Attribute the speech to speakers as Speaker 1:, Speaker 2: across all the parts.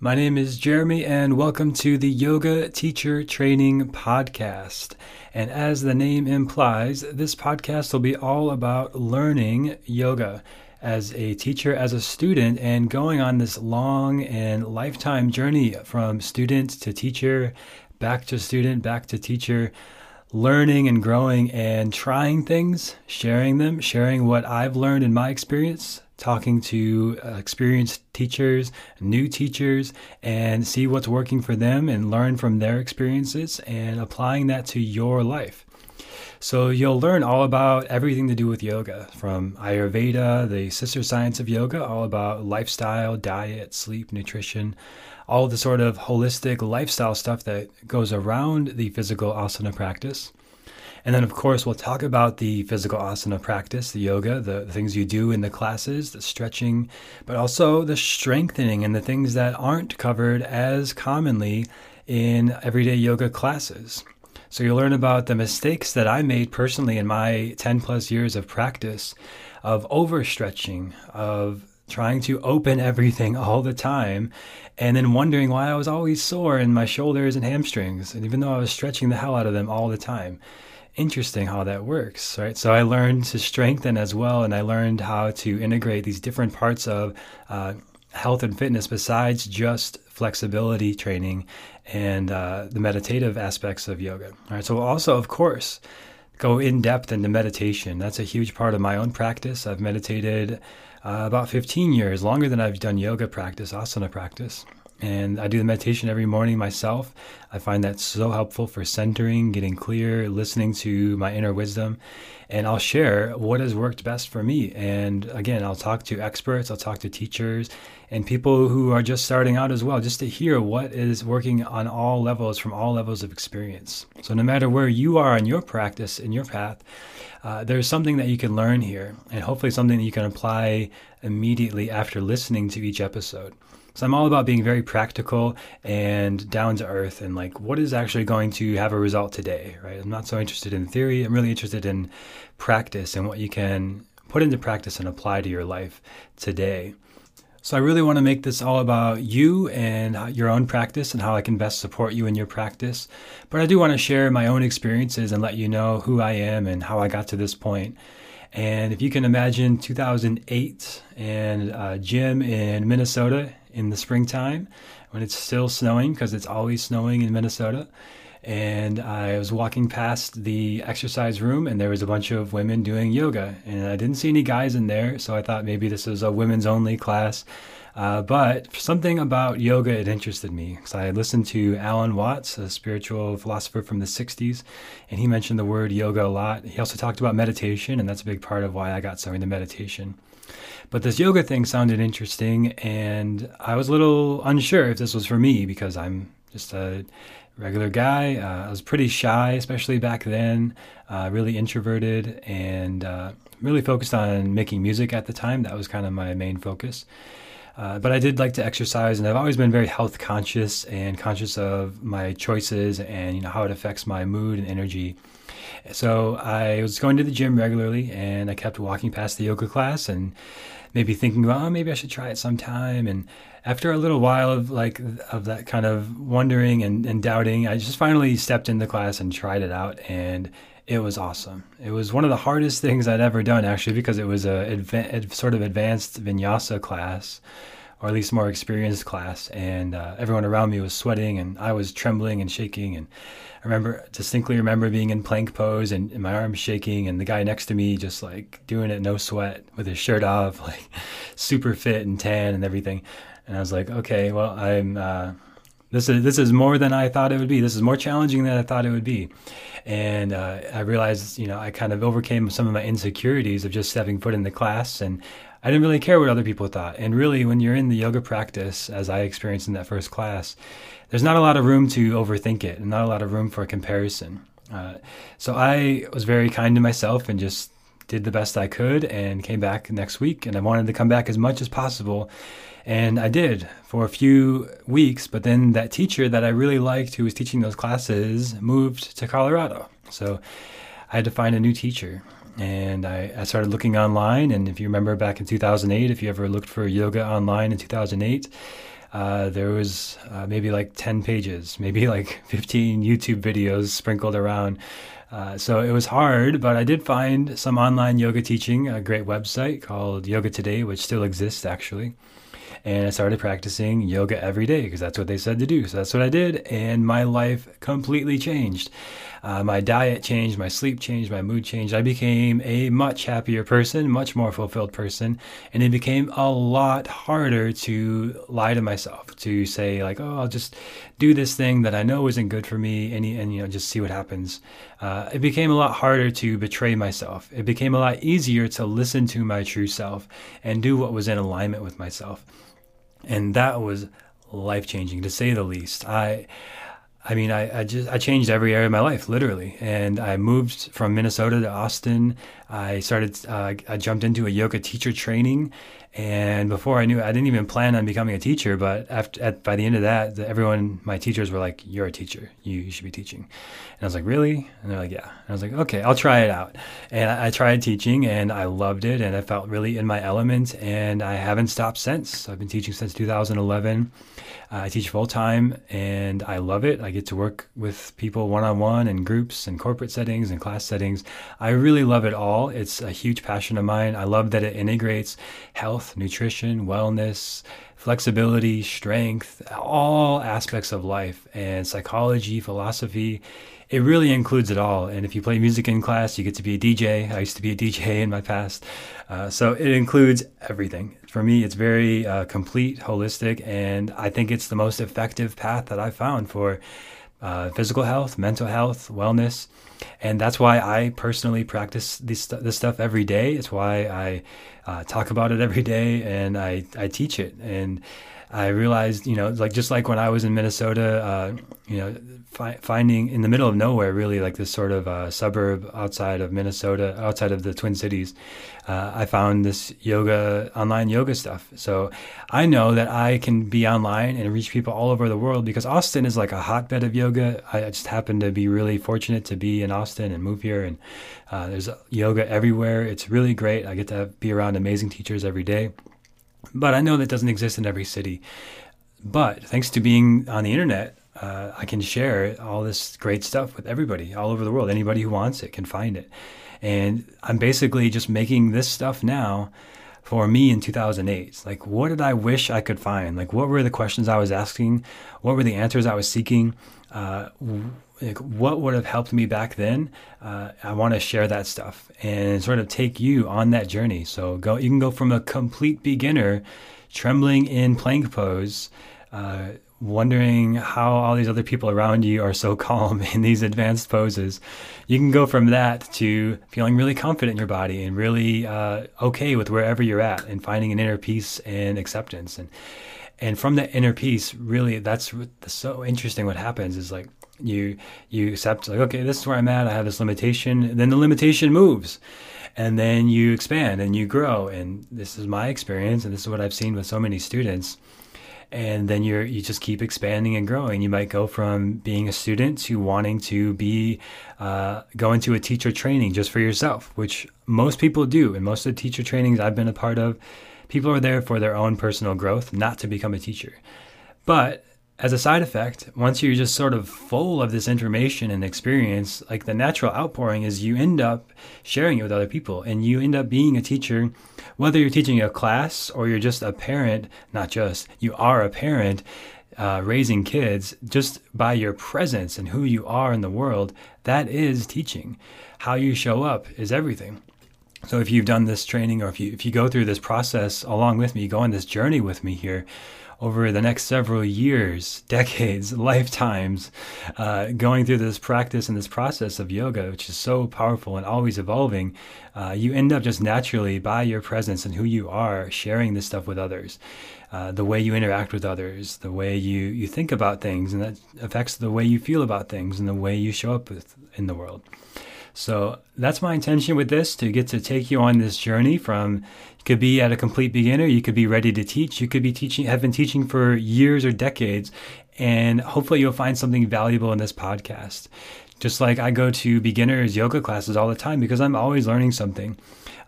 Speaker 1: My name is Jeremy, and welcome to the Yoga Teacher Training Podcast. And as the name implies, this podcast will be all about learning yoga as a teacher, as a student, and going on this long and lifetime journey from student to teacher, back to student, back to teacher, learning and growing and trying things, sharing them, sharing what I've learned in my experience, talking to uh, experienced teachers, new teachers, and see what's working for them and learn from their experiences and applying that to your life. So you'll learn all about everything to do with yoga, from Ayurveda, the sister science of yoga, all about lifestyle, diet, sleep, nutrition, all the sort of holistic lifestyle stuff that goes around the physical asana practice. And then, of course, we'll talk about the physical asana practice, the yoga, the, the, things you do in the classes, the stretching, but also the strengthening and the things that aren't covered as commonly in everyday yoga classes. So you'll learn about the mistakes that I made personally in my 10 plus years of practice of overstretching, of trying to open everything all the time and then wondering why I was always sore in my shoulders and hamstrings, and even though I was stretching the hell out of them all the time interesting how that works, right? So I learned to strengthen as well, and I learned how to integrate these different parts of uh, health and fitness besides just flexibility training and uh, the meditative aspects of yoga. All right, so also, of course, go in depth into meditation. That's a huge part of my own practice. I've meditated uh, about 15 years, longer than I've done yoga practice, asana practice. And I do the meditation every morning myself. I find that so helpful for centering, getting clear, listening to my inner wisdom. And I'll share what has worked best for me. And again, I'll talk to experts, I'll talk to teachers and people who are just starting out as well, just to hear what is working on all levels from all levels of experience. So, no matter where you are in your practice, in your path, uh, there's something that you can learn here, and hopefully something that you can apply immediately after listening to each episode. So I'm all about being very practical and down to earth and like what is actually going to have a result today, right? I'm not so interested in theory. I'm really interested in practice and what you can put into practice and apply to your life today. So I really want to make this all about you and your own practice and how I can best support you in your practice. But I do want to share my own experiences and let you know who I am and how I got to this point. And if you can imagine 2008 and uh, a gym in Minnesota in the springtime when it's still snowing because it's always snowing in Minnesota. And I was walking past the exercise room, and there was a bunch of women doing yoga. And I didn't see any guys in there, so I thought maybe this was a women's only class. Uh, but something about yoga it interested me because I listened to Alan Watts, a spiritual philosopher from the 60s, and he mentioned the word yoga a lot. He also talked about meditation, and that's a big part of why I got so into meditation. But this yoga thing sounded interesting, and I was a little unsure if this was for me because I'm just a regular guy. Uh, I was pretty shy, especially back then, uh, really introverted, and uh, really focused on making music at the time. That was kind of my main focus. Uh, but I did like to exercise, and I've always been very health conscious and conscious of my choices and you know how it affects my mood and energy. So I was going to the gym regularly, and I kept walking past the yoga class and maybe thinking about, oh, maybe I should try it sometime. And after a little while of like of that kind of wondering and, and doubting, I just finally stepped in the class and tried it out, and it was awesome. It was one of the hardest things I'd ever done, actually, because it was a adva- sort of advanced vinyasa class or at least more experienced class, and uh, everyone around me was sweating, and I was trembling and shaking. And I remember distinctly remember being in plank pose and, and, my arms shaking, and the guy next to me just like doing it no sweat with his shirt off, like super fit and tan and everything. And I was like, okay, well, I'm. Uh, this is this is more than I thought it would be. This is more challenging than I thought it would be, and uh, I realized, you know, I kind of overcame some of my insecurities of just stepping foot in the class, and I didn't really care what other people thought. And really, when you're in the yoga practice, as I experienced in that first class, there's not a lot of room to overthink it and not a lot of room for comparison. Uh, so I was very kind to myself and just did the best I could and came back next week. And I wanted to come back as much as possible. And I did for a few weeks. But then that teacher that I really liked who was teaching those classes moved to Colorado. So I had to find a new teacher and I, I, started looking online. And if you remember back in 2008, if you ever looked for yoga online in 2008, uh, there was uh, maybe like 10 pages, maybe like 15 YouTube videos sprinkled around. Uh, so it was hard, but I did find some online yoga teaching, a great website called Yoga Today, which still exists actually. And I started practicing yoga every day because that's what they said to do. So that's what I did, and my life completely changed. Uh, my diet changed, my sleep changed, my mood changed. I became a much happier person, much more fulfilled person, and it became a lot harder to lie to myself, to say like, "Oh, I'll just do this thing that I know isn't good for me," and, and you know, just see what happens. Uh, it became a lot harder to betray myself. It became a lot easier to listen to my true self and do what was in alignment with myself, and that was life changing to say the least. I I mean, I, I just I changed every area of my life, literally. And I moved from Minnesota to Austin. I started. Uh, I jumped into a yoga teacher training, and before I knew, it, I didn't even plan on becoming a teacher. But after, at, by the end of that, the, everyone, my teachers were like, "You're a teacher. You, you, should be teaching." And I was like, "Really?" And they're like, "Yeah." And I was like, "Okay, I'll try it out." And I, I tried teaching, and I loved it, and I felt really in my element. And I haven't stopped since. I've been teaching since 2011. Uh, I teach full time and I love it. I get to work with people one on one in groups and corporate settings and class settings. I really love it all. It's a huge passion of mine. I love that it integrates health, nutrition, wellness, flexibility, strength, all aspects of life, and psychology, philosophy. It really includes it all. And if you play music in class, you get to be a DJ. I used to be a DJ in my past. Uh, so it includes everything. For me, it's very uh, complete, holistic, and I think it's the most effective path that I've found for uh, physical health, mental health, wellness. And that's why I personally practice this, this stuff every day. It's why I uh, talk about it every day and I, I teach it. And I realized, you know, like just like when I was in Minnesota, uh, you know, fi- finding in the middle of nowhere, really like this sort of uh, suburb outside of Minnesota, outside of the Twin Cities, uh, I found this yoga, online yoga stuff. So I know that I can be online and reach people all over the world because Austin is like a hotbed of yoga. I just happen to be really fortunate to be in Austin and move here, and uh, there's yoga everywhere. It's really great. I get to be around amazing teachers every day. But I know that doesn't exist in every city. But thanks to being on the internet, uh, I can share all this great stuff with everybody all over the world. Anybody who wants it can find it. And I'm basically just making this stuff now for me in 2008. Like, what did I wish I could find? Like, what were the questions I was asking? What were the answers I was seeking? Uh, like, what would have helped me back then? Uh, I want to share that stuff and sort of take you on that journey. So go, you can go from a complete beginner, trembling in plank pose, uh, wondering how all these other people around you are so calm in these advanced poses. You can go from that to feeling really confident in your body and really uh, okay with wherever you're at and finding an inner peace and acceptance and and from that inner peace really that's so interesting what happens is like you you accept like okay this is where i'm at i have this limitation then the limitation moves. And then you expand and you grow. And this is my experience and this is what i've seen with so many students. And then you're you just keep expanding and growing. You might go from being a student to wanting to be uh, going to a teacher training just for yourself which most people do. And most of the teacher trainings i've been a part of people are there for their own personal growth not to become a teacher. But as a side effect, once you're just sort of full of this information and experience, like the natural outpouring is you end up sharing it with other people and you end up being a teacher, whether you're teaching a class or you're just a parent, not just, you are a parent uh, raising kids just by your presence and who you are in the world. That is teaching. How you show up is everything. So if you've done this training or if you, if you go through this process along with me, go on this journey with me here, over the next several years, decades, lifetimes, uh, going through this practice and this process of yoga, which is so powerful and always evolving, uh, you end up just naturally, by your presence and who you are, sharing this stuff with others. Uh, the way you interact with others, the way you, you think about things, and that affects the way you feel about things and the way you show up with, in the world. So that's my intention with this to get to take you on this journey from you could be at a complete beginner, you could be ready to teach, you could be teaching, have been teaching for years or decades, and hopefully you'll find something valuable in this podcast Just like I go to beginners yoga classes all the time because I'm always learning something.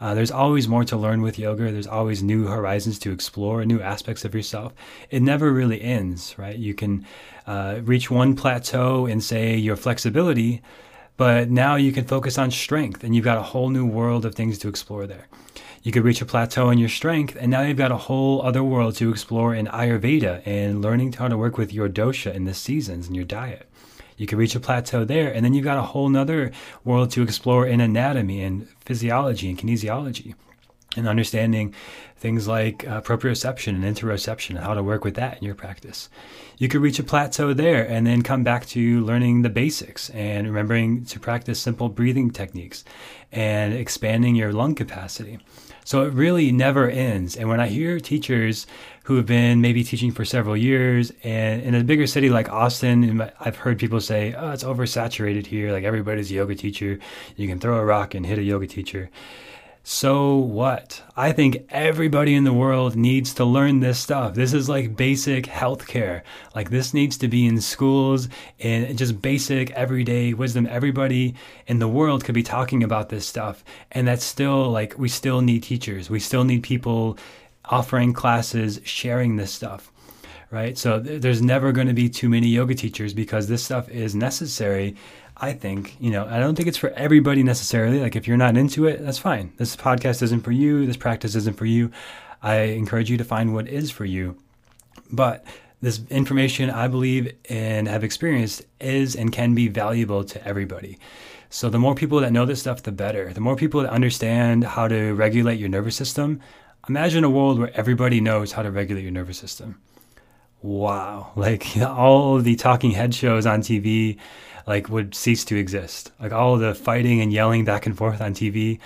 Speaker 1: Uh, there's always more to learn with yoga. There's always new horizons to explore, new aspects of yourself. It never really ends, right? You can uh, reach one plateau and say, your flexibility, but now you can focus on strength and you've got a whole new world of things to explore there. You could reach a plateau in your strength, and now you've got a whole other world to explore in Ayurveda and learning how to work with your dosha in the seasons and your diet you can reach a plateau there. And then you've got a whole nother world to explore in anatomy and physiology and kinesiology and understanding things like uh, proprioception and interoception and how to work with that in your practice. You could reach a plateau there and then come back to learning the basics and remembering to practice simple breathing techniques and expanding your lung capacity. So it really never ends. And when I hear teachers who have been maybe teaching for several years and in a bigger city like Austin, I've heard people say, oh, it's oversaturated here. Like everybody's a yoga teacher. You can throw a rock and hit a yoga teacher. So what? I think everybody in the world needs to learn this stuff. This is like basic healthcare. Like this needs to be in schools and just basic everyday wisdom. Everybody in the world could be talking about this stuff. And that's still like, we still need teachers. We still need people offering classes, sharing this stuff right? So th- there's never going to be too many yoga teachers because this stuff is necessary I think, you know, I don't think it's for everybody necessarily. Like if you're not into it, that's fine. This podcast isn't for you. This practice isn't for you. I encourage you to find what is for you. But this information I believe and have experienced is and can be valuable to everybody. So the more people that know this stuff, the better. The more people that understand how to regulate your nervous system. Imagine a world where everybody knows how to regulate your nervous system. Wow. Like all the talking head shows on TV, like would cease to exist. Like all the fighting and yelling back and forth on TV,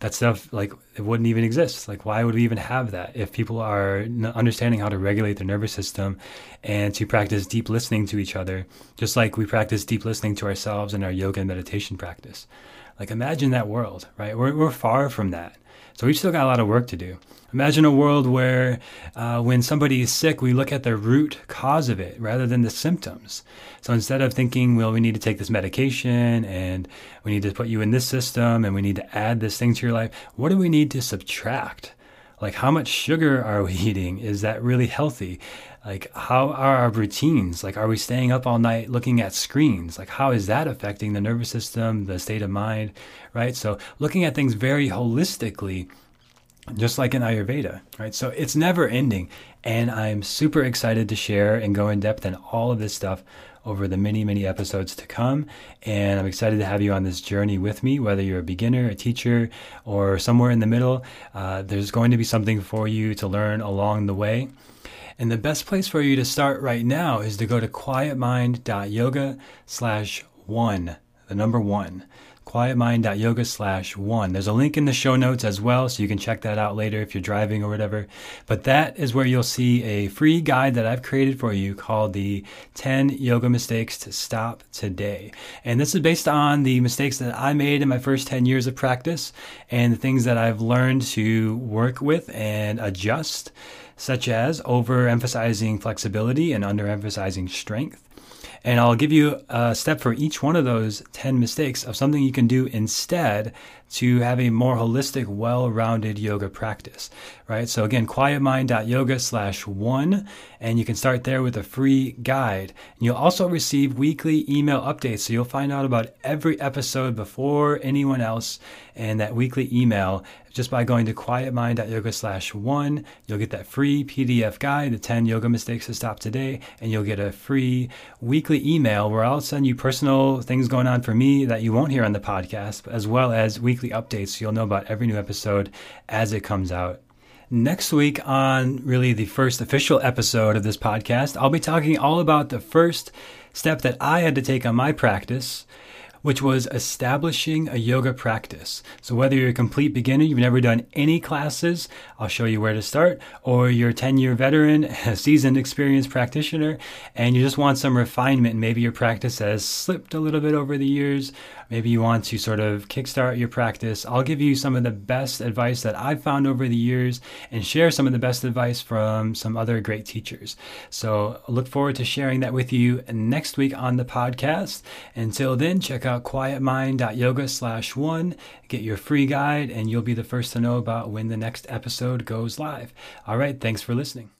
Speaker 1: that stuff like it wouldn't even exist. Like why would we even have that if people are understanding how to regulate their nervous system and to practice deep listening to each other, just like we practice deep listening to ourselves in our yoga and meditation practice. Like imagine that world, right? We're we're far from that. So we've still got a lot of work to do. Imagine a world where uh, when somebody is sick, we look at the root cause of it rather than the symptoms. So instead of thinking, well, we need to take this medication and we need to put you in this system and we need to add this thing to your life, what do we need to subtract? Like, how much sugar are we eating? Is that really healthy? Like, how are our routines? Like, are we staying up all night looking at screens? Like, how is that affecting the nervous system, the state of mind, right? So, looking at things very holistically just like in Ayurveda, right? So it's never ending. And I'm super excited to share and go in depth in all of this stuff over the many, many episodes to come. And I'm excited to have you on this journey with me, whether you're a beginner, a teacher, or somewhere in the middle. Uh, there's going to be something for you to learn along the way. And the best place for you to start right now is to go to quietmind.yoga slash one, the number one quietmind.yoga slash one. There's a link in the show notes as well, so you can check that out later if you're driving or whatever. But that is where you'll see a free guide that I've created for you called the 10 Yoga Mistakes to Stop Today. And this is based on the mistakes that I made in my first 10 years of practice and the things that I've learned to work with and adjust, such as overemphasizing flexibility and underemphasizing strength and I'll give you a step for each one of those 10 mistakes of something you can do instead to have a more holistic, well-rounded yoga practice, right? So again, quietmind.yoga slash one, and you can start there with a free guide. And you'll also receive weekly email updates. So you'll find out about every episode before anyone else and that weekly email just by going to quietmind.yoga slash one. You'll get that free PDF guide, the 10 yoga mistakes to stop today, and you'll get a free weekly email where I'll send you personal things going on for me that you won't hear on the podcast, as well as weekly updates so you'll know about every new episode as it comes out. Next week, on really the first official episode of this podcast, I'll be talking all about the first step that I had to take on my practice which was establishing a yoga practice. So, whether you're a complete beginner, you've never done any classes, I'll show you where to start, or you're a 10 year veteran, a seasoned, experienced practitioner, and you just want some refinement, maybe your practice has slipped a little bit over the years, maybe you want to sort of kickstart your practice, I'll give you some of the best advice that I've found over the years and share some of the best advice from some other great teachers. So, look forward to sharing that with you next week on the podcast. Until then, check out quietmind.yoga slash one, get your free guide, and you'll be the first to know about when the next episode goes live. All right, thanks for listening.